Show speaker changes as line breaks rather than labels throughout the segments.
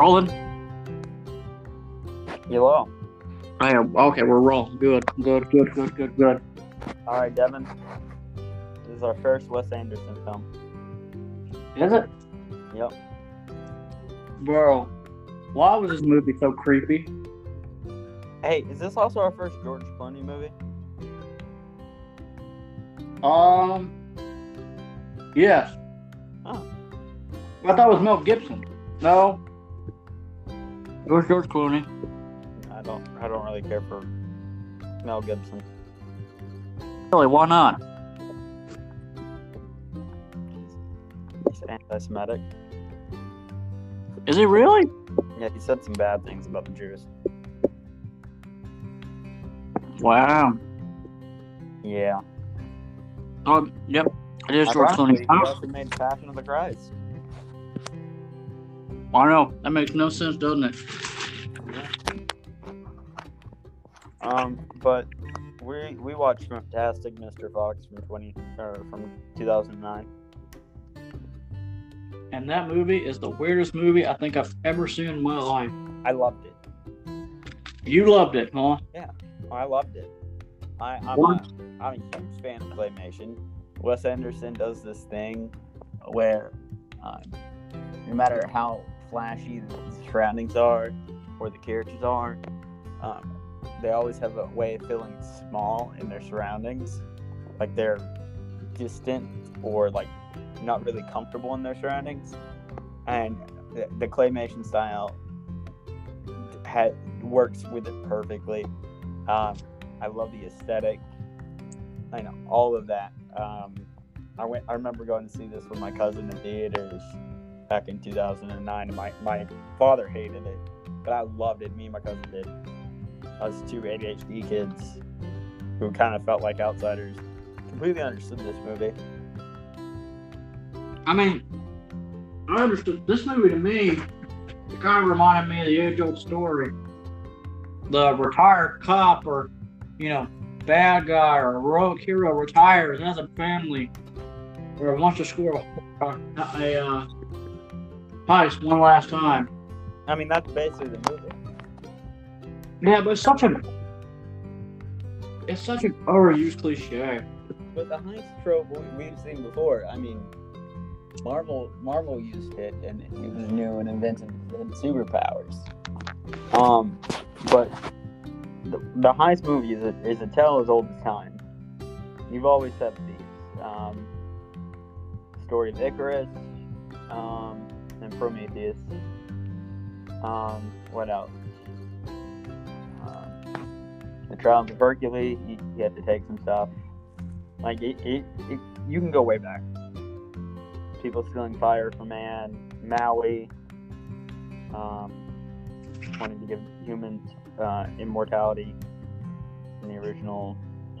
Rolling.
Hello.
I am okay. We're rolling. Good. Good. Good. Good. Good. Good.
All right, Devin. This is our first Wes Anderson film.
Is it,
Yep.
bro? Why was this movie so creepy?
Hey, is this also our first George Clooney movie?
Um. Yes.
Oh.
I thought it was Mel Gibson. No. It was George Clooney.
I don't. I don't really care for Mel Gibson.
Really? Why not?
He's anti-Semitic.
Is he really?
Yeah, he said some bad things about the Jews.
Wow.
Yeah.
Oh, yep. It is George
Ironically,
Clooney.
He also made Passion of the Christ.
I know. That makes no sense, doesn't it?
Um, but we we watched Fantastic Mr. Fox from twenty or from two thousand nine.
And that movie is the weirdest movie I think I've ever seen in my life.
I loved it.
You loved it, huh?
Yeah, I loved it. I, I'm, a, I'm a huge fan of claymation. Wes Anderson does this thing where um, no matter how flashy the surroundings are or the characters are, um, they always have a way of feeling small in their surroundings. Like they're distant or like not really comfortable in their surroundings. And the, the claymation style ha- works with it perfectly. Um, I love the aesthetic. Know all of that. Um, I went. I remember going to see this with my cousin in theaters back in 2009. And my my father hated it, but I loved it. Me and my cousin did. Us two ADHD kids who kind of felt like outsiders completely understood this movie.
I mean, I understood this movie to me. It kind of reminded me of the age-old story: the retired cop, or you know, bad guy, or heroic hero retires and has a family, or wants to score a, a, a uh, heist one last time.
I mean, that's basically the movie.
Yeah, but it's such a it's such an overused cliche.
But the heist trope we- we've seen before. I mean, Marvel Marvel used it, and it was new and invented and superpowers. Um, but the, the heist movie is a, is a tale as old as time. You've always had these. Um, story of Icarus, um, and Prometheus. Um, what else? The Trials of Hercules. You, you have to take some stuff. Like it, it, it, you can go way back. People stealing fire from man, Maui, um, wanting to give humans uh, immortality in the original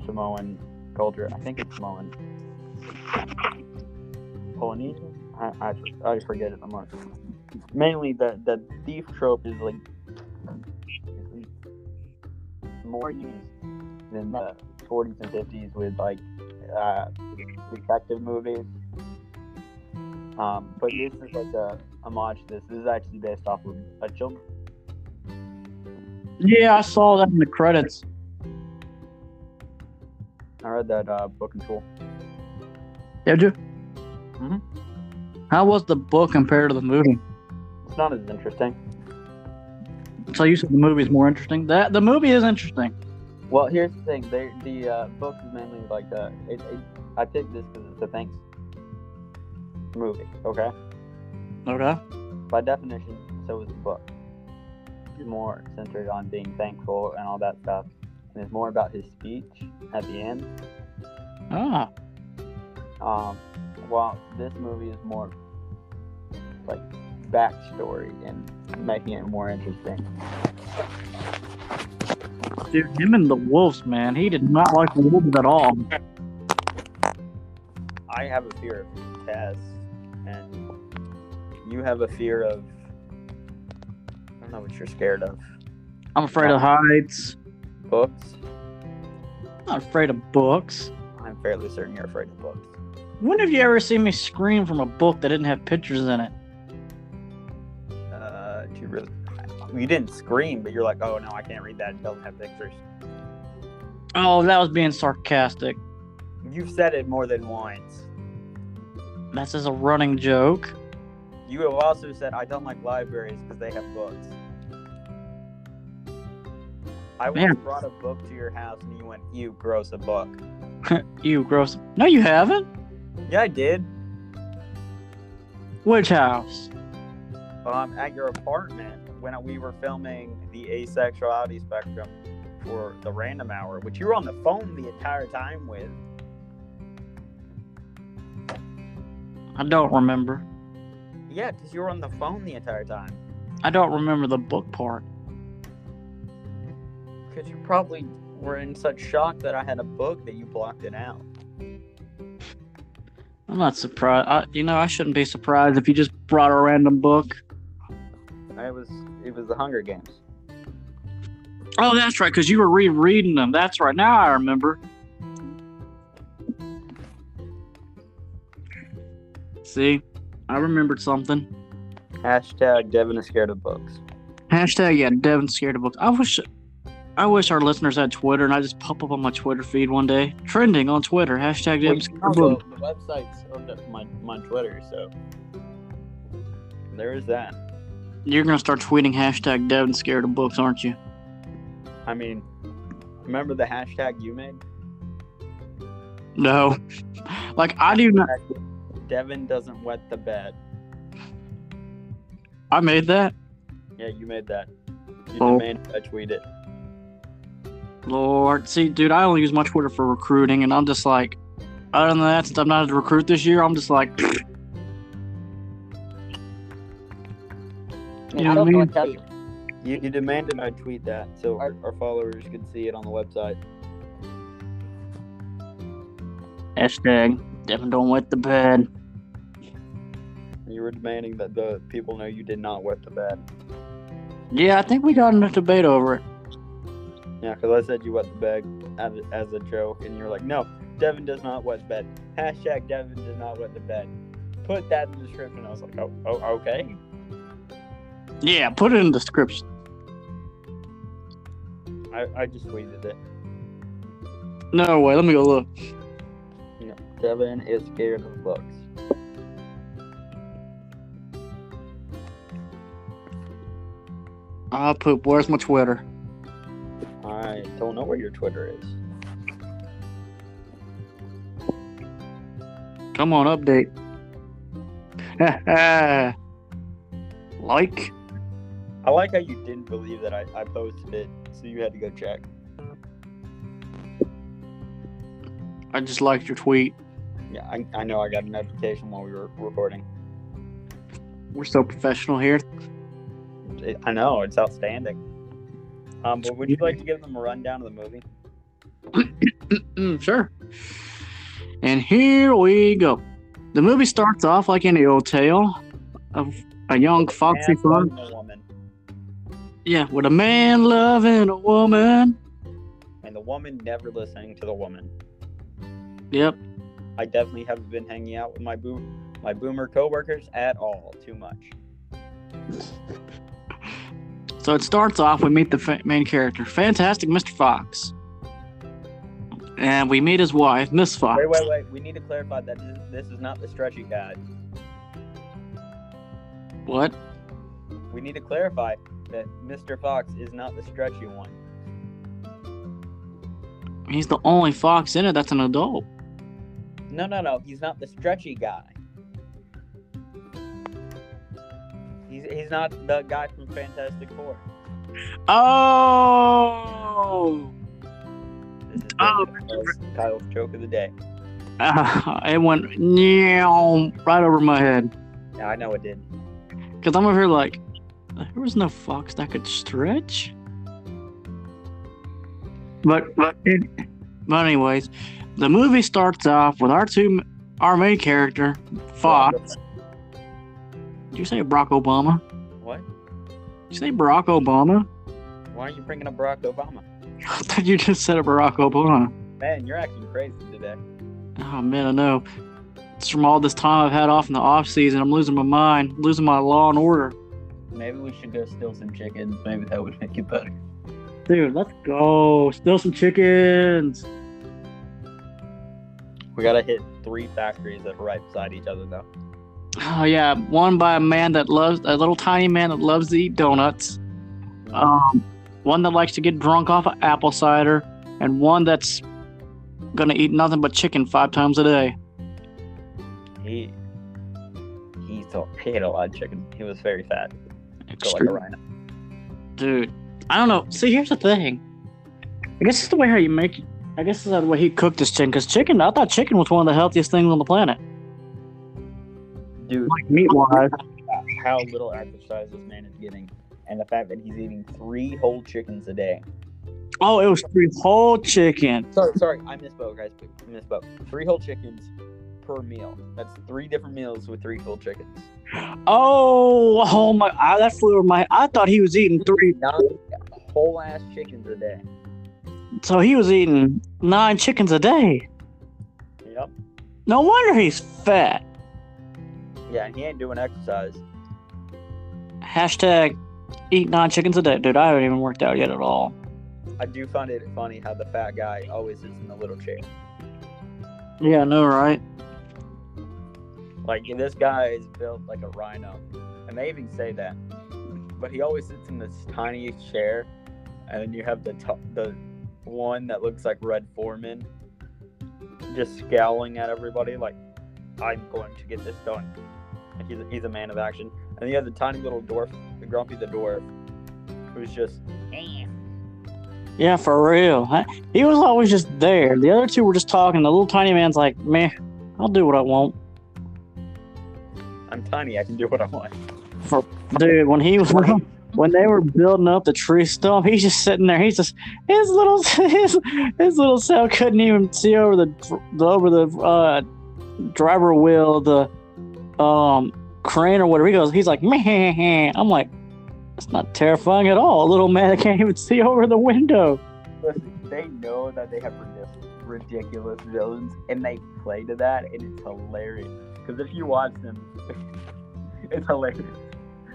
Samoan culture. I think it's Samoan. Polynesian? I, I, I forget it. I'm not. Mainly the the thief trope is like more used than the 40s and 50s with like uh, detective movies. Um, but this is like a homage to this. This is actually based off of a children.
Yeah, I saw that in the credits.
I read that uh, book in school.
Did you?
Mhm.
How was the book compared to the movie?
It's not as interesting.
So you said the movie is more interesting. That the movie is interesting.
Well, here's the thing. They, the uh, book is mainly like uh, it, it, I picked this because it's a thanks movie. Okay.
Okay.
By definition, so is the book. It's more centered on being thankful and all that stuff, and it's more about his speech at the end.
Ah.
Um, while this movie is more like backstory and making it more interesting.
Dude, him and the wolves, man. He did not like the wolves at all.
I have a fear of Taz, and you have a fear of. I don't know what you're scared of.
I'm afraid of heights.
Books.
I'm not afraid of books.
I'm fairly certain you're afraid of books.
When have you ever seen me scream from a book that didn't have pictures in it?
Uh, do you really You didn't scream, but you're like, oh no, I can't read that. It doesn't have pictures.
Oh, that was being sarcastic.
You've said it more than once.
That's just a running joke.
You have also said I don't like libraries because they have books. I once brought a book to your house and you went, "You gross a book."
you gross. No, you haven't.
Yeah, I did.
Which house?
Um, at your apartment when we were filming the asexuality spectrum for the random hour, which you were on the phone the entire time with.
I don't remember.
Yeah, because you were on the phone the entire time.
I don't remember the book part.
Because you probably were in such shock that I had a book that you blocked it out.
I'm not surprised. I, you know, I shouldn't be surprised if you just brought a random book.
It was it was the Hunger Games.
Oh, that's right, because you were rereading them. That's right. Now I remember. See, I remembered something.
Hashtag Devin is scared of books.
Hashtag yeah, Devin's scared of books. I wish, I wish our listeners had Twitter, and I just pop up on my Twitter feed one day, trending on Twitter. Hashtag
Well,
of
the,
books.
website's owned up my my Twitter, so there is that.
You're gonna start tweeting hashtag Devin's scared of books, aren't you?
I mean, remember the hashtag you made?
No, like I do not.
Devin doesn't wet the bed.
I made that.
Yeah, you made that. You
Oh.
demanded I tweet it.
Lord, see, dude, I only use my Twitter for recruiting, and I'm just like, other than that, since I'm not a recruit this year, I'm just like, you know what I mean?
You, you demanded I tweet that so our, our followers could see it on the website.
Hashtag Devin don't wet the bed.
You were demanding that the people know you did not wet the bed.
Yeah, I think we got in a debate over it.
Yeah, because I said you wet the bed as, as a joke, and you were like, no, Devin does not wet the bed. Hashtag Devin does not wet the bed. Put that in the description. I was like, oh, oh okay.
Yeah, put it in the description.
I, I just tweeted it.
No way, let me go look.
Yeah. Devin is scared of books.
I'll poop. Where's my Twitter?
I don't know where your Twitter is.
Come on, update. like?
I like how you didn't believe that I, I posted it, so you had to go check.
I just liked your tweet.
Yeah, I, I know I got a notification while we were recording.
We're so professional here.
I know, it's outstanding. Um, but would you like to give them a rundown of the movie?
Mm, sure. And here we go. The movie starts off like any old tale of a young foxy fox.
woman,
Yeah, with a man loving a woman.
and the woman never listening to the woman.
Yep.
I definitely haven't been hanging out with my boom my boomer coworkers at all too much.
So it starts off. We meet the fa- main character, Fantastic Mr. Fox, and we meet his wife, Miss Fox.
Wait, wait, wait. We need to clarify that this, this is not the stretchy guy.
What?
We need to clarify that Mr. Fox is not the stretchy one.
He's the only fox in it that's an adult.
No, no, no. He's not the stretchy guy. He's, he's not the guy from Fantastic Four.
Oh,
This is
Oh.
Kyle's, joke of the day.
uh, it went right over my head.
Yeah, I know it did.
Cause I'm over here like, there was no fox that could stretch. But but it, but anyways, the movie starts off with our two, our main character, Fox. You say Barack Obama?
What?
Did you say Barack Obama?
Why are you bringing up Barack Obama?
I thought you just said a Barack Obama.
Man, you're acting crazy today.
Oh man, I know. It's from all this time I've had off in the off season. I'm losing my mind, losing my law and order.
maybe we should go steal some chickens. Maybe that would make it better.
Dude, let's go. Steal some chickens.
We gotta hit three factories that are right beside each other though.
Oh yeah, one by a man that loves a little tiny man that loves to eat donuts. Um, one that likes to get drunk off of apple cider, and one that's gonna eat nothing but chicken five times a day.
He he thought he ate a lot of chicken. He was very fat. Go like a rhino.
Dude, I don't know. See, here's the thing. I guess it's the way how you make. I guess it's the way he cooked this chicken. Because chicken, I thought chicken was one of the healthiest things on the planet,
Dude,
like meat wise.
how little exercise this man is getting, and the fact that he's eating three whole chickens a day.
Oh, it was three whole chicken.
Sorry, sorry, I misspoke, guys. I misspoke. Three whole chickens per meal. That's three different meals with three whole chickens.
Oh, oh my! I, that flew over my. I thought he was eating three.
Nine whole ass chickens a day.
So he was eating nine chickens a day.
Yep.
No wonder he's fat.
Yeah, and he ain't doing exercise.
Hashtag eat nine chickens a day. Dude, I haven't even worked out yet at all.
I do find it funny how the fat guy always sits in the little chair.
Yeah, I know, right?
Like this guy is built like a rhino, and they even say that. But he always sits in this tiny chair, and then you have the top, the one that looks like Red Foreman, just scowling at everybody like, "I'm going to get this done." Like he's a, he's a man of action, and you have the tiny little dwarf, the Grumpy the dwarf, who's just. "Eh."
Yeah, for real. He was always just there. The other two were just talking. The little tiny man's like, man, I'll do what I want.
I'm tiny. I can do what I want.
Dude, when he was when they were building up the tree stump, he's just sitting there. He's just his little his, his little cell couldn't even see over the, the over the uh, driver wheel, the um crane or whatever. He goes, he's like, man. I'm like, that's not terrifying at all. A little man that can't even see over the window.
Listen, they know that they have ridic- ridiculous villains, and they play to that, and it's hilarious. Because if you watch them, it's hilarious.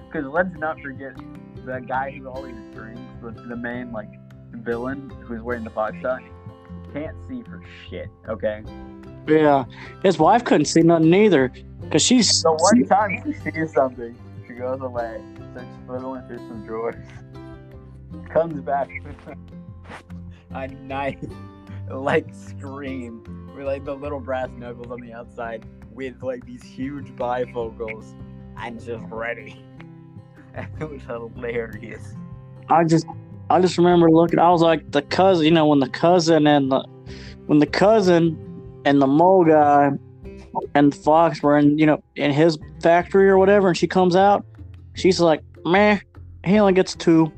Because let's not forget the guy who always drinks, the, the main like villain who's wearing the box shot, can't see for shit. Okay.
Yeah, his wife couldn't see nothing either because she's
So one time she sees something, she goes away, starts fiddling through some drawers, comes back with a knife, like scream, with like the little brass knuckles on the outside, with like these huge bifocals, and just ready. And it was hilarious.
I just I just remember looking. I was like the cousin, you know, when the cousin and the when the cousin and the mole guy and Fox were in, you know, in his factory or whatever, and she comes out, she's like, man, he only gets two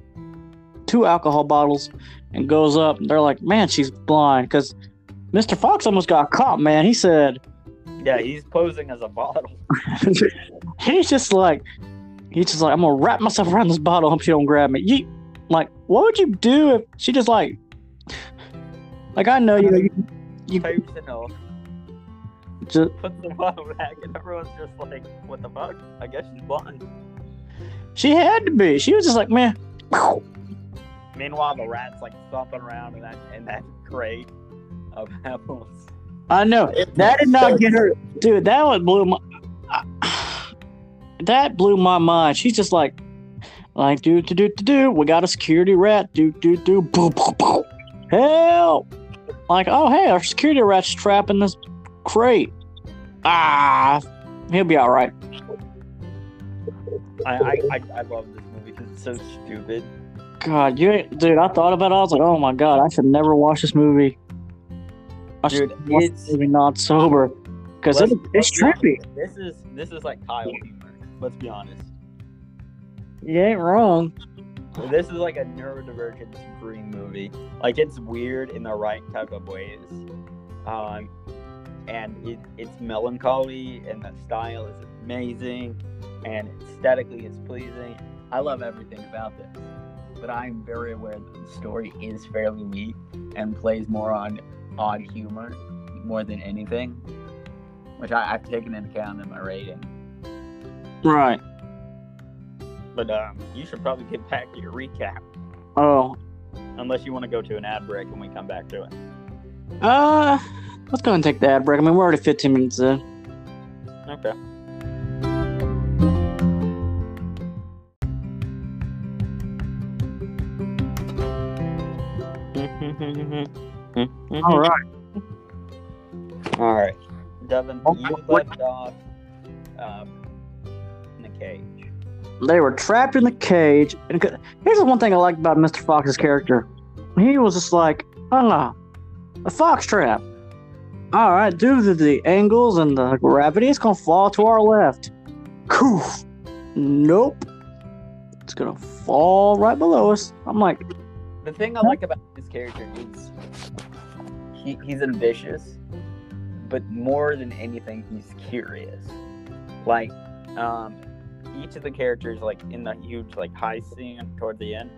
two alcohol bottles and goes up. They're like, man, she's blind because Mr. Fox almost got caught. Man, he said
Yeah, he's posing as a bottle.
he's just like he's just like I'm gonna wrap myself around this bottle. Hope she don't grab me. You like what would you do if she just like like I know you know you, you
Pipes it off,
just
puts the bottle back, and everyone's just like, "What the fuck? I guess she's blind."
she had to be. She was just like man.
Meanwhile, the rat's like stomping around in that in that crate of apples.
I know that did not get her, dude. That one blew my. That blew my mind. She's just like, like do do do do do. We got a security rat. Do do do. Boom boom boom. Help! Like oh hey, our security rat's trapped in this crate. Ah, he'll be all right.
I I, I, I love this movie because it's so stupid.
God, you dude. I thought about it. I was like, oh my god, I should never watch this movie. I should
Dude,
watch
it's-
this movie not sober because it, it's trippy.
This is this is like Kyle humor. Let's be honest.
You ain't wrong.
This is like a neurodivergent Scream movie. Like it's weird in the right type of ways. Um, and it, it's melancholy, and the style is amazing, and aesthetically it's pleasing. I love everything about this, but I'm very aware that the story is fairly weak and plays more on odd humor more than anything, which I, I've taken into account in my rating.
Right.
but um, you should probably get back to your recap,
Oh,
unless you want to go to an ad break and we come back to it.
uh, let's go and take the ad break. I mean, we're already 15 minutes in.
Okay.
All right.
All right. Devin,
Oh,
you
what-
left off um, in the cage.
They were trapped in the cage. And c- here's the one thing I liked about Mr. Fox's character. He was just like, ah, a fox trap. All right, due to the angles and the gravity, it's gonna fall to our left. Coof. Nope. It's gonna fall right below us. I'm like,
The thing I like about this character is he, he's ambitious, but more than anything, he's curious. Like, um, each of the characters, like in the huge like high scene toward the end,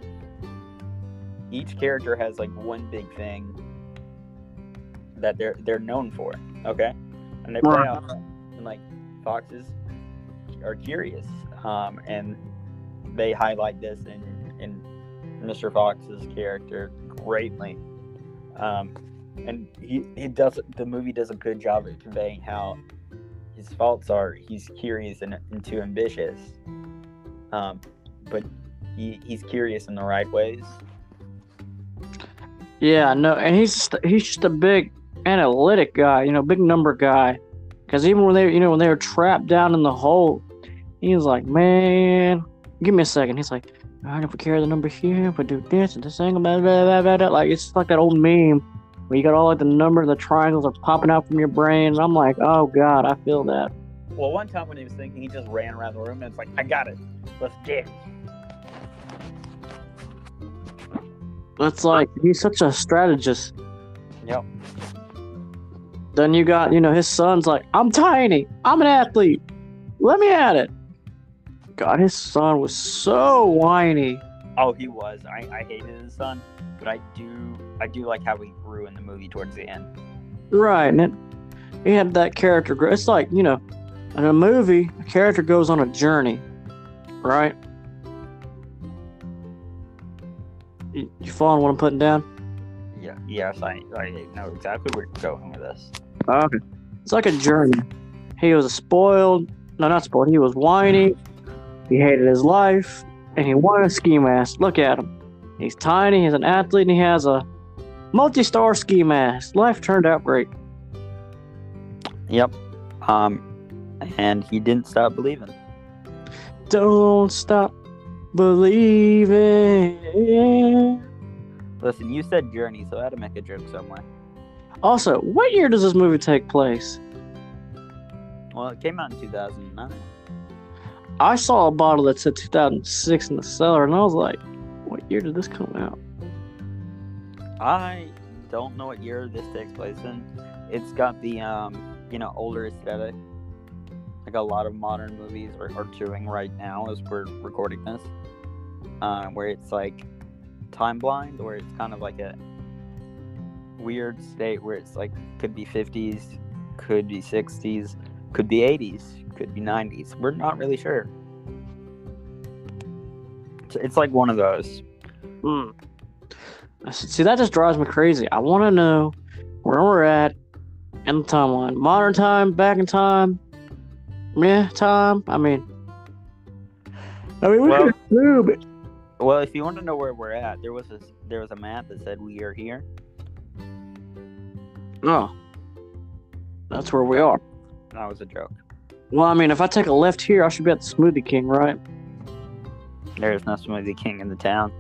each character has like one big thing that they're they're known for. Okay, and they play
Right.
off. And like foxes are curious, um, and they highlight this in in Mr. Fox's character greatly. Um, and he, he does the movie does a good job at conveying how his faults are he's curious and, and too ambitious. Um, but he, he's curious in the right ways.
yeah, no, and he's just, he's just a big analytic guy, you know, big number guy. Because even when they, you know, when they were trapped down in the hole, he was like, man, give me a second. He's like, all right, if we carry the number here, if we do this and this angle, blah, blah, blah, blah, blah. Like, it's just like that old meme where you got all like the numbers, the triangles are popping out from your brain. And I'm like, oh, God, I feel that.
Well, one time when he was thinking, he just ran around the room and it's like, I got it. Let's get it.
It's like, he's such a strategist.
Yep.
Then you got, you know, his son's like, I'm tiny. I'm an athlete. Let me at it. God, his son was so whiny.
Oh, he was. I, I hated his son, but I do I do like how he grew in the movie towards the end.
Right, and it, he had that character. grow- It's like you know, in a movie, a character goes on a journey, right? You, you following what I'm putting down?
Yeah. Yes, I, I know exactly where you're going with this.
Okay. It's like a journey. He was a spoiled, no, not spoiled. He was whiny. He hated his life, and he wanted a ski mask. Look at him. He's tiny. He's an athlete, and he has a multi-star ski mask. Life turned out great.
Yep. Um, and he didn't stop believing.
Don't stop believing.
Listen, you said journey, so I had to make a joke somewhere.
Also, what year does this movie take place?
Well, it came out in 2009.
I saw a bottle that said 2006 in the cellar, and I was like, what year did this come out?
I don't know what year this takes place in. It's got the um, you know, older aesthetic. Like a lot of modern movies are, are doing right now as we're recording this. Uh, where it's like time blind, where it's kind of like a weird state where it's like could be 50s, could be 60s, could be 80s, could be 90s. We're not really sure. It's, it's like one of those.
Hmm. I said, See, that just drives me crazy. I want to know where we're at in the timeline. Modern time, back in time. Yeah, time. I mean, I mean, we
Well-
could assume it.
Well, if you want to know where we're at, there was this, there was a map that said we are here.
Oh, that's where we are.
That was a joke.
Well, I mean, if I take a left here, I should be at the Smoothie King, right?
There's no Smoothie King in the town.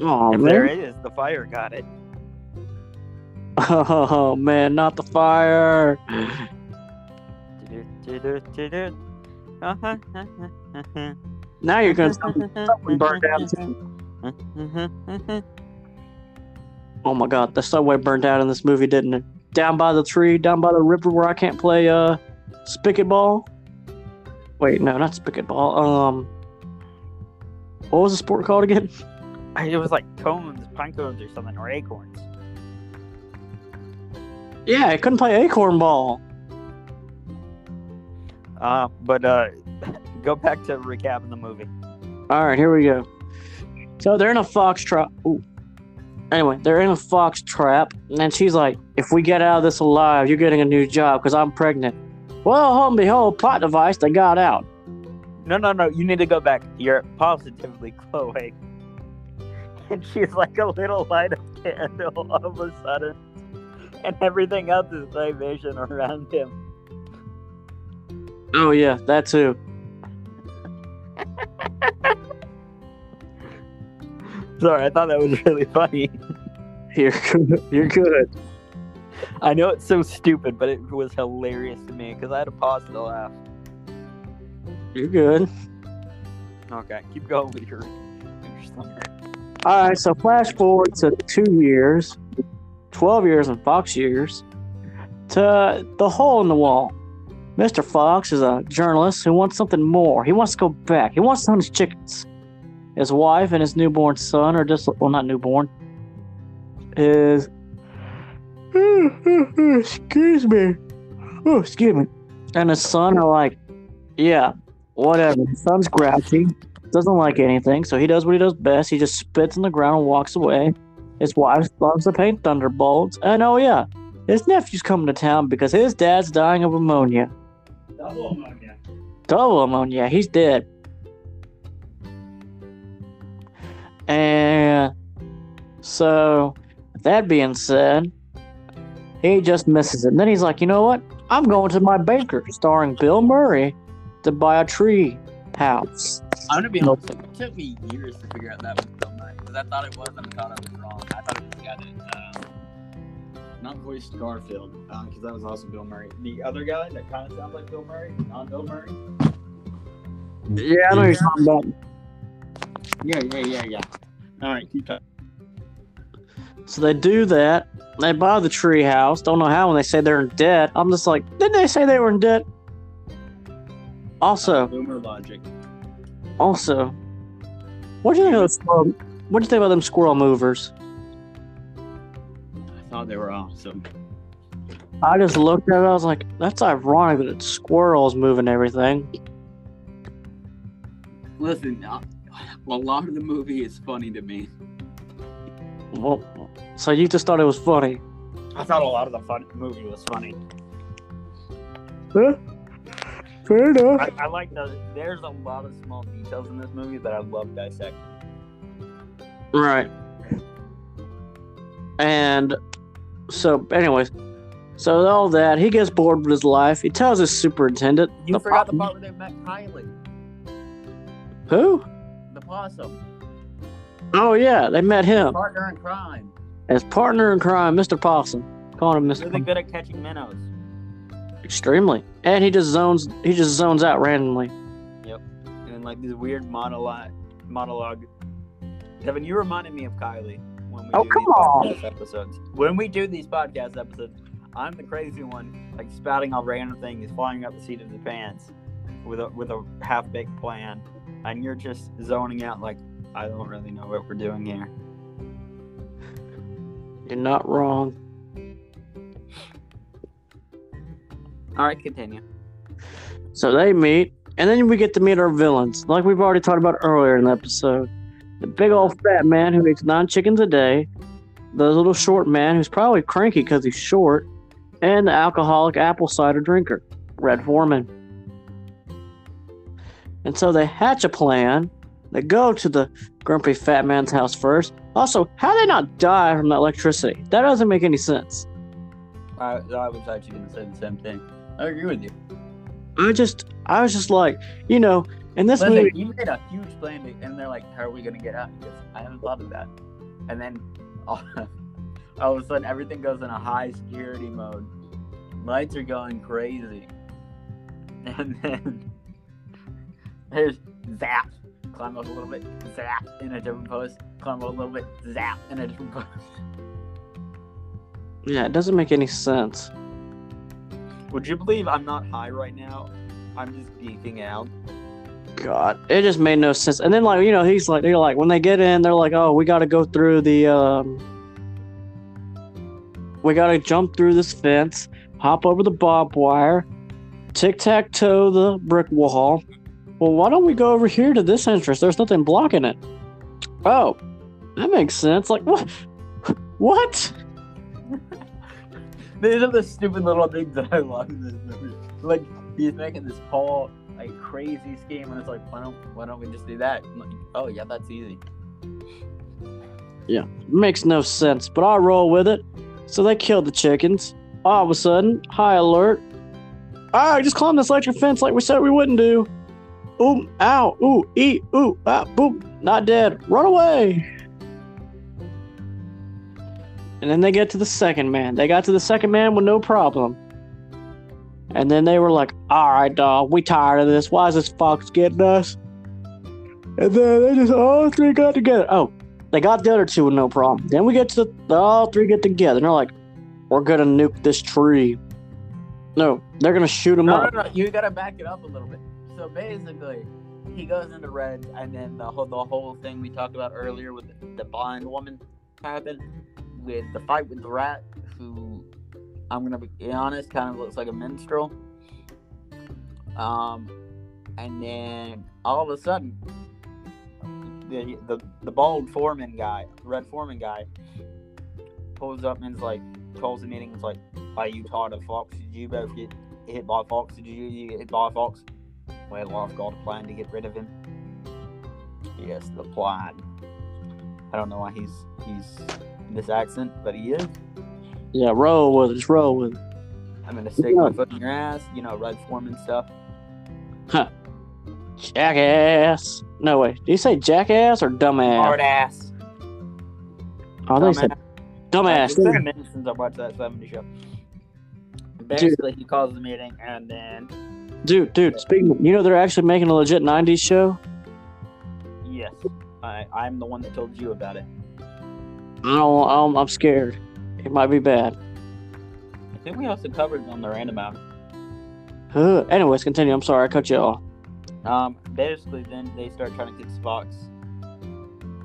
Oh
if
man.
there is, the fire got it.
Oh man, not the fire. Uh-huh, uh-huh, uh-huh. Now you're gonna something burned down too. Oh my god, the subway burned out in this movie, didn't it? Down by the tree, down by the river where I can't play uh spigot ball. Wait, no, not spigot ball. Um what was the sport called again?
It was like cones, pine cones or something, or acorns.
Yeah, I couldn't play acorn ball.
Uh, but uh, Go back to recapping the movie.
All right, here we go. So they're in a fox trap. Anyway, they're in a fox trap, and then she's like, "If we get out of this alive, you're getting a new job because I'm pregnant." Well, lo and behold, plot device, they got out.
No, no, no. You need to go back. You're positively Chloe. And she's like a little light of candle all of a sudden. And everything else is my vision around him.
Oh yeah, that too.
Sorry, I thought that was really funny.
You're good. You're good.
I know it's so stupid, but it was hilarious to me because I had to pause to laugh.
You're good.
Okay, keep going with your.
All right, so flash forward to two years, 12 years in Fox years, to the hole in the wall. Mr. Fox is a journalist who wants something more. He wants to go back. He wants to own his chickens. His wife and his newborn son are just, well, not newborn, is. Excuse me. Oh, excuse me. And his son are like, yeah, whatever. His son's grouchy doesn't like anything, so he does what he does best. He just spits in the ground and walks away. His wife loves to paint thunderbolts, and oh yeah, his nephew's coming to town because his dad's dying of ammonia.
Double ammonia.
Double ammonia, he's dead. And so, that being said, he just misses it. And then he's like, you know what? I'm going to my banker, starring Bill Murray, to buy a tree house.
I'm gonna be honest. It took me years to figure out that was Bill Murray because I thought it was, and I thought I was wrong. I thought it was the guy that not voiced Garfield uh, because that was also Bill Murray. The other guy that kind of sounds like Bill Murray, not Bill Murray.
Yeah, I know you're talking about.
Yeah, yeah, yeah, yeah. All right, keep talking.
So they do that. They buy the tree house. Don't know how when they say they're in debt. I'm just like, didn't they say they were in debt? Also, uh,
Boomer logic.
also, what do you think of those? What do you think about them squirrel movers?
I thought they were awesome.
I just looked at it. I was like, that's ironic that it's squirrels moving everything.
Listen, uh, a lot of the movie is funny to me.
Well, so you just thought it was funny?
I thought a lot of the fun movie was funny.
Huh? Fair enough.
I, I like the. There's a lot of small details in this movie that I love dissecting.
Right. And so, anyways, so all that he gets bored with his life. He tells his superintendent.
You
the
forgot the part where they met Kylie,
Who?
the possum,
Oh yeah, they met him.
partner in crime.
His partner in crime, Mr. Possum. Calling him Mr.
Really good at catching minnows.
Extremely. And he just zones he just zones out randomly.
Yep, and then like this weird monologue. Monologue. Devin, you reminded me of Kylie when we
Oh,
do
come
these
on.
podcast episodes. When we do these podcast episodes, I'm the crazy one, like spouting off random things, flying up the seat of the pants with a with a half baked plan, and you're just zoning out like I don't really know what we're doing here.
You're not wrong.
All right, continue.
So they meet, and then we get to meet our villains, like we've already talked about earlier in the episode. The big old fat man who eats nine chickens a day, the little short man who's probably cranky because he's short, and the alcoholic apple cider drinker, Red Foreman. And so they hatch a plan. They go to the grumpy fat man's house first. Also, how they not die from the electricity? That doesn't make any sense.
I, I was actually going to say the same thing. I agree with you.
I just, I was just like, you know, in this
Listen,
movie,
you made a huge plan, to- and they're like, "How are we gonna get out?" Because I haven't thought of that. And then all, all of a sudden, everything goes in a high security mode. Lights are going crazy, and then there's zap. Climb up a little bit, zap in a different pose. Climb up a little bit, zap in a different post.
yeah, it doesn't make any sense.
Would you believe I'm not high right now? I'm just geeking out.
God, it just made no sense. And then, like, you know, he's like, they're like, when they get in, they're like, oh, we got to go through the, um, we got to jump through this fence, hop over the barbed wire, tic tac toe the brick wall, well, why don't we go over here to this entrance? There's nothing blocking it. Oh, that makes sense. Like, what? What?
These are the stupid little things that I love in this movie. Like he's making this whole like crazy scheme, and it's like, why don't why don't we just do that? Like, oh yeah, that's easy.
Yeah, makes no sense, but I'll roll with it. So they killed the chickens. All of a sudden, high alert. Ah, just climb this electric fence like we said we wouldn't do. Ooh, ow, ooh, eat, ooh, ah, boop, not dead. Run away. And then they get to the second man. They got to the second man with no problem. And then they were like, all right, dog, we tired of this. Why is this fox getting us? And then they just all three got together. Oh, they got the other two with no problem. Then we get to the, the all three get together. And they're like, we're gonna nuke this tree. No, they're gonna shoot them
No,
up.
no, no, you gotta back it up a little bit. So basically, he goes into red, and then the whole the whole thing we talked about earlier with the, the blind woman happened with the fight with the rat, who I'm gonna be honest, kind of looks like a minstrel. Um, and then all of a sudden, the the the bald foreman guy, red foreman guy, pulls up and and's like, calls the meeting. It's like, "Are you tired of Fox? Did you both get hit by fox? Did you you get hit by fox? Well, I've got a plan to get rid of him. Yes, the plan. I don't know why he's he's in this accent, but he is.
Yeah, roll with it. Just roll with it.
I'm gonna stick my foot in your ass, you know, red foreman stuff. Huh.
Jackass. No way. Do you say jackass or dumbass?
Hard ass.
Oh, they said dumbass.
It's been a minute since I watched that 70 show. Basically, he calls the meeting, and then
Dude, dude. Speaking, you know they're actually making a legit '90s show.
yes, I I'm the one that told you about it.
I don't, I'm, I'm scared. It might be bad.
I think we also covered on the random hour.
Uh, anyways, continue. I'm sorry I cut you off.
Um, basically, then they start trying to get Spox.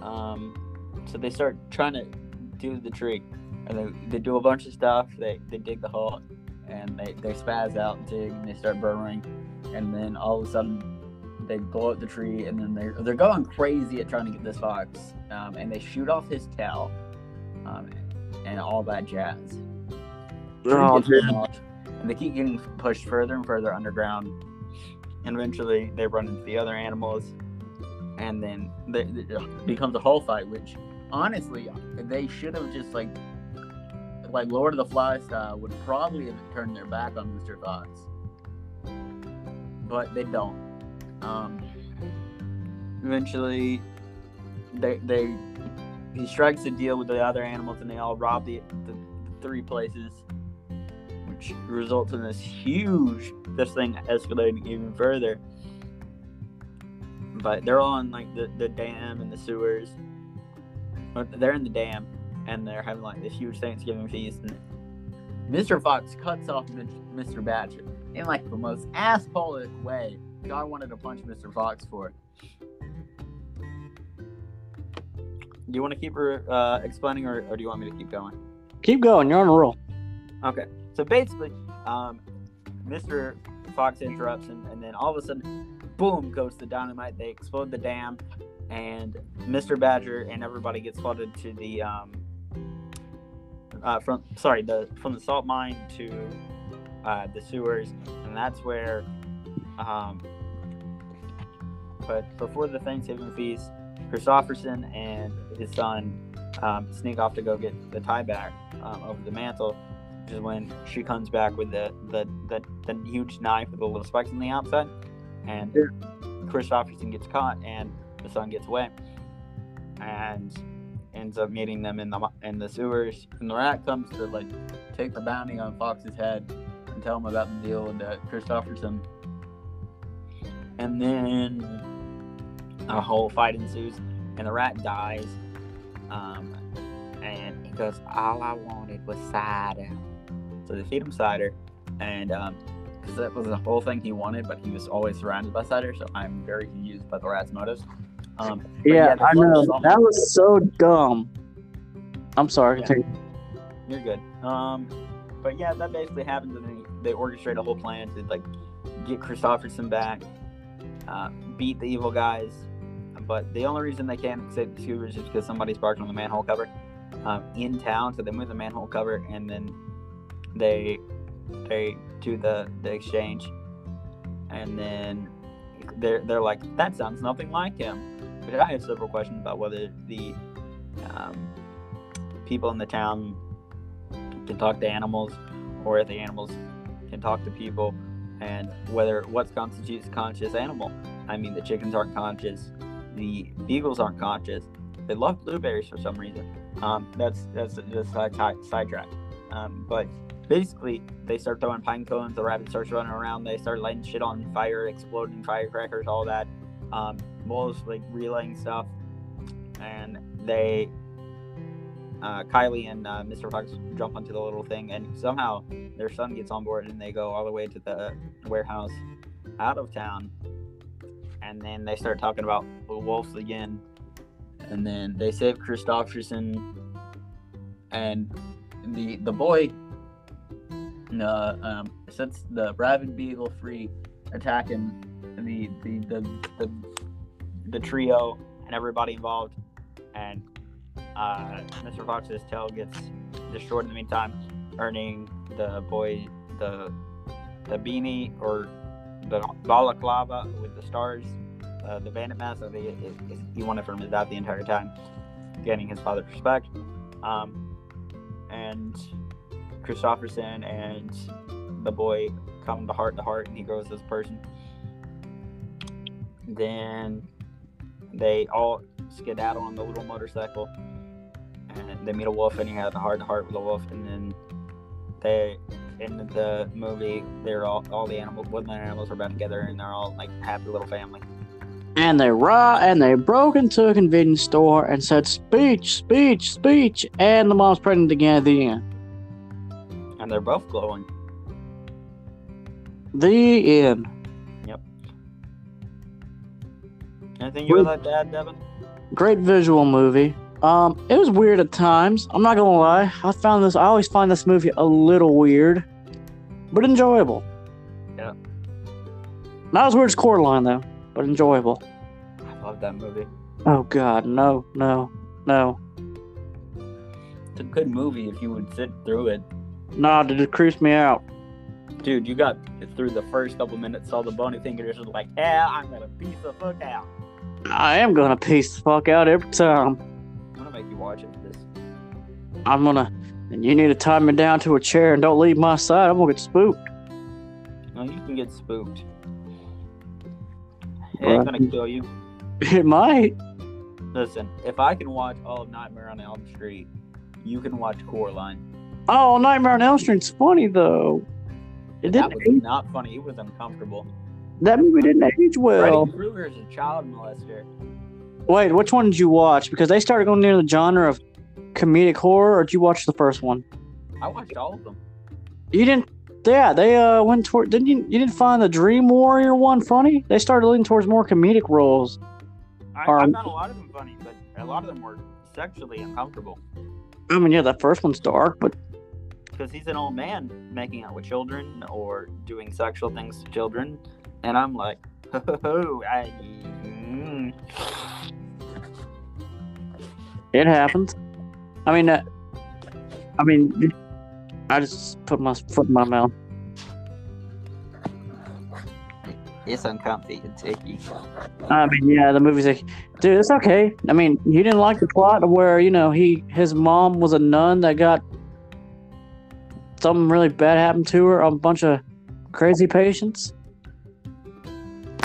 Um, so they start trying to do the tree, and they, they do a bunch of stuff. They they dig the hole, and they they spaz out and dig, and they start burrowing, and then all of a sudden they blow up the tree, and then they're they're going crazy at trying to get this fox, um, and they shoot off his tail, um, and all that jazz.
Oh,
Tree gets demolished, and they keep getting pushed further and further underground. And eventually, they run into the other animals, and then they, it becomes a whole fight. Which, honestly, they should have just like, like Lord of the Flies style, would probably have turned their back on Mister Fox, but they don't. Um, eventually, they they he strikes a deal with the other animals, and they all rob the, the, the three places which results in this huge this thing escalating even further. But they're all in like the, the dam and the sewers. They're in the dam and they're having like this huge Thanksgiving feast and Mr. Fox cuts off Mr. Badger in like the most assholic way. God wanted to punch Mr. Fox for it. Do you want to keep her uh, explaining or, or do you want me to keep going?
Keep going. You're on a roll.
Okay. So basically, um, Mr. Fox interrupts, and, and then all of a sudden, boom, goes the dynamite. They explode the dam, and Mr. Badger and everybody gets flooded to the um, uh, from sorry, the from the salt mine to uh, the sewers, and that's where. Um, but before the Thanksgiving feast, Kristofferson and his son um, sneak off to go get the tie back um, over the mantle which is when she comes back with the the, the, the huge knife with the little spikes on the outside, and Kristofferson gets caught, and the son gets away, and ends up meeting them in the in the sewers. And the rat comes to like take the bounty on Fox's head and tell him about the deal with uh, Kristofferson, and then a whole fight ensues, and the rat dies. Um, and he goes, "All I wanted was cider." So they feed him cider, and because that was the whole thing he wanted, but he was always surrounded by cider. So I'm very confused by the rat's motives. Um,
Yeah, I know.
song-
That was so dumb. I'm sorry.
Yeah. You're good. Um, but yeah, that basically happens, and then they orchestrate a whole plan to like get Kristofferson back, uh, beat the evil guys. But the only reason they can't escape the scooters is because somebody's parked on the manhole cover um, in town. So they move the manhole cover and then they they do the, the exchange. And then they're, they're like, that sounds nothing like him. But I have several questions about whether the um, people in the town can talk to animals or if the animals can talk to people and whether what constitutes a conscious animal. I mean, the chickens aren't conscious, the beagles aren't conscious. They love blueberries for some reason. Um, that's that's a side, sidetrack. Um, but basically, they start throwing pine cones. The rabbit starts running around. They start lighting shit on fire, exploding firecrackers, all that. Um, Mole's like relaying stuff, and they uh, Kylie and uh, Mr. Fox jump onto the little thing, and somehow their son gets on board, and they go all the way to the warehouse out of town. And then they start talking about the wolves again, and then they save Kristofferson, and the the boy uh, um, sets the rabid beagle free, attacking the the the the, the trio and everybody involved, and uh, Mr. Fox's tail gets destroyed in the meantime, earning the boy the the beanie or the balaclava with the stars, uh, the bandit mask that he, he wanted from his dad the entire time, getting his father's respect. Um, and Kristofferson and the boy come to heart to heart, and he grows as a person. Then they all skedaddle on the little motorcycle and they meet a wolf and he has a heart to heart with a wolf and then they in the movie they're all all the animals woodland animals are back together and they're all like happy little family.
And they raw and they broke into a convenience store and said speech speech speech and the mom's pregnant again at the end.
And they're both glowing.
The end.
Yep. Anything you would like to add devin?
great visual movie um, it was weird at times. I'm not gonna lie. I found this. I always find this movie a little weird, but enjoyable.
Yeah.
Not as weird as Coraline though, but enjoyable.
I love that movie.
Oh God, no, no, no.
It's a good movie if you would sit through it.
Nah, it just creeps me out.
Dude, you got through the first couple minutes, saw the bony fingers, was like, yeah, I'm gonna peace the fuck out.
I am gonna peace the fuck out every time
watch it this.
I'm gonna, and you need to tie me down to a chair and don't leave my side. I'm gonna get spooked.
No, you can get spooked. It ain't gonna kill you.
It might.
Listen, if I can watch all of Nightmare on Elm Street, you can watch Coraline.
Oh, Nightmare on Elm Street's funny though.
It didn't. that was age. not funny. It was uncomfortable.
That movie didn't age well.
Freddy Krueger is a child molester.
Wait, which one did you watch? Because they started going near the genre of comedic horror, or did you watch the first one?
I watched all of them.
You didn't? Yeah, they uh went toward. Didn't you? You didn't find the Dream Warrior one funny? They started leaning towards more comedic roles.
I, I found a lot of them funny, but a lot of them were sexually uncomfortable.
I mean, yeah, that first one's dark, but
because he's an old man making out with children or doing sexual things to children, and I'm like, I. Mm.
It happens. I mean, uh, I mean, I just put my foot in my mouth.
It's uncomfy and icky.
I mean, yeah, the movie's like, dude, it's okay. I mean, you didn't like the plot where you know he his mom was a nun that got something really bad happened to her. On a bunch of crazy patients.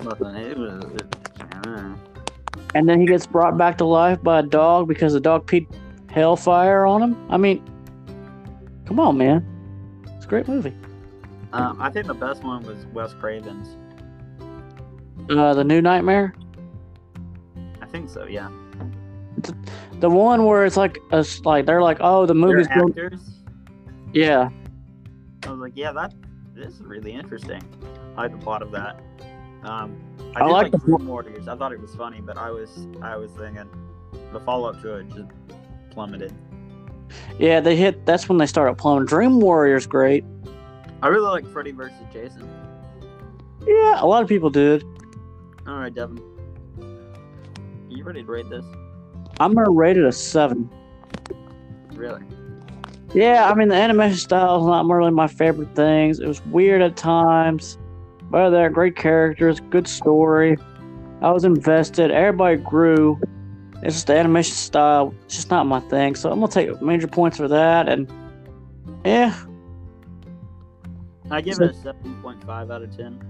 Nothing. It was.
and then he gets brought back to life by a dog because the dog peed hellfire on him. I mean, come on, man. It's a great movie.
Um, I think the best one was Wes Craven's.
Uh, the New Nightmare.
I think so. Yeah.
The, the one where it's like a, like they're like, oh, the movie's
going. Actors.
Yeah.
I was like, yeah, that this is really interesting. I like the plot of that. Um, I,
I
did
like,
like Dream Warriors. I thought it was funny, but I was I was thinking the follow up to it just plummeted.
Yeah, they hit. That's when they started plummeting. Dream Warriors great.
I really like Freddy versus Jason.
Yeah, a lot of people did.
All right, Devin. You ready to rate this?
I'm gonna rate it a seven.
Really?
Yeah, I mean the animation style is not really my favorite things. It was weird at times, but they're great characters, good story. I was invested. Everybody grew. It's just the animation style. It's just not my thing. So I'm gonna take major points for that. And yeah,
I give it a seven point five out of ten.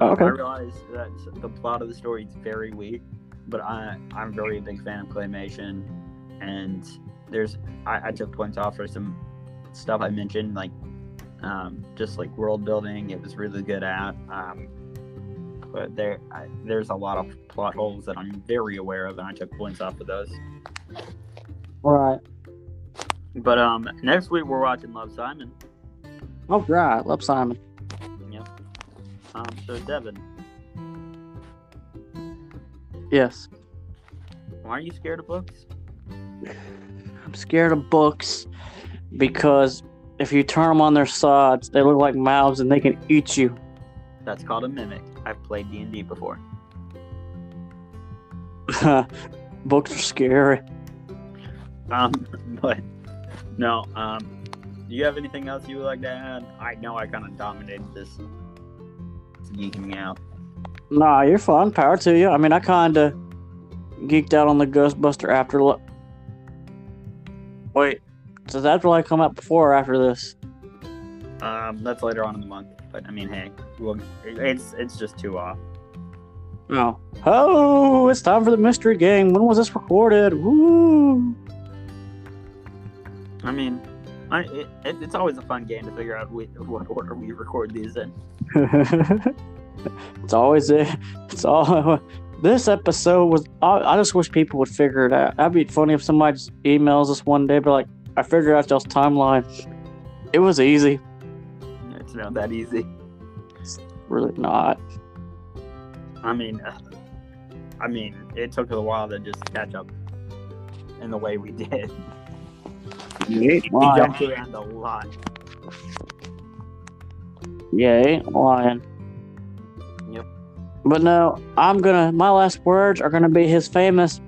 oh, okay.
I realize that the plot of the story is very weak, but I I'm very a big fan of claymation, and there's I, I took points off for some stuff I mentioned like um, just like world building. It was really good at. Um, but there I, there's a lot of plot holes that I'm very aware of, and I took points off of those.
All right.
But um, next week we're watching Love Simon.
Oh All right. Love Simon.
Yep. Um, so Devin,
Yes.
why are you scared of books?
I'm scared of books because if you turn them on their sides, they look like mouths and they can eat you.
That's called a mimic. I've played D and D before.
books are scary.
Um, but no. Um, do you have anything else you would like to add? I know I kind of dominated this. It's geeking me out.
Nah, you're fine. Power to you. I mean, I kind of geeked out on the Ghostbuster Afterlife. Wait, does Afterlife come out before or after this?
Um, that's later on in the month. But I mean, hey, well, it's it's just too off.
No. Oh, it's time for the mystery game. When was this recorded? Woo!
I mean, I it, it, it's always a fun game to figure out we, what order we record these in.
it's always it. It's all. This episode was. I, I just wish people would figure it out. That'd be funny if somebody just emails us one day, be like, "I figured out y'all's timeline." It was easy.
It's not that easy.
Really not.
I mean, uh, I mean, it took a while to just catch up in the way we did. We jumped around a lot.
Yeah, ain't lying.
Yep.
But no, I'm gonna. My last words are gonna be his famous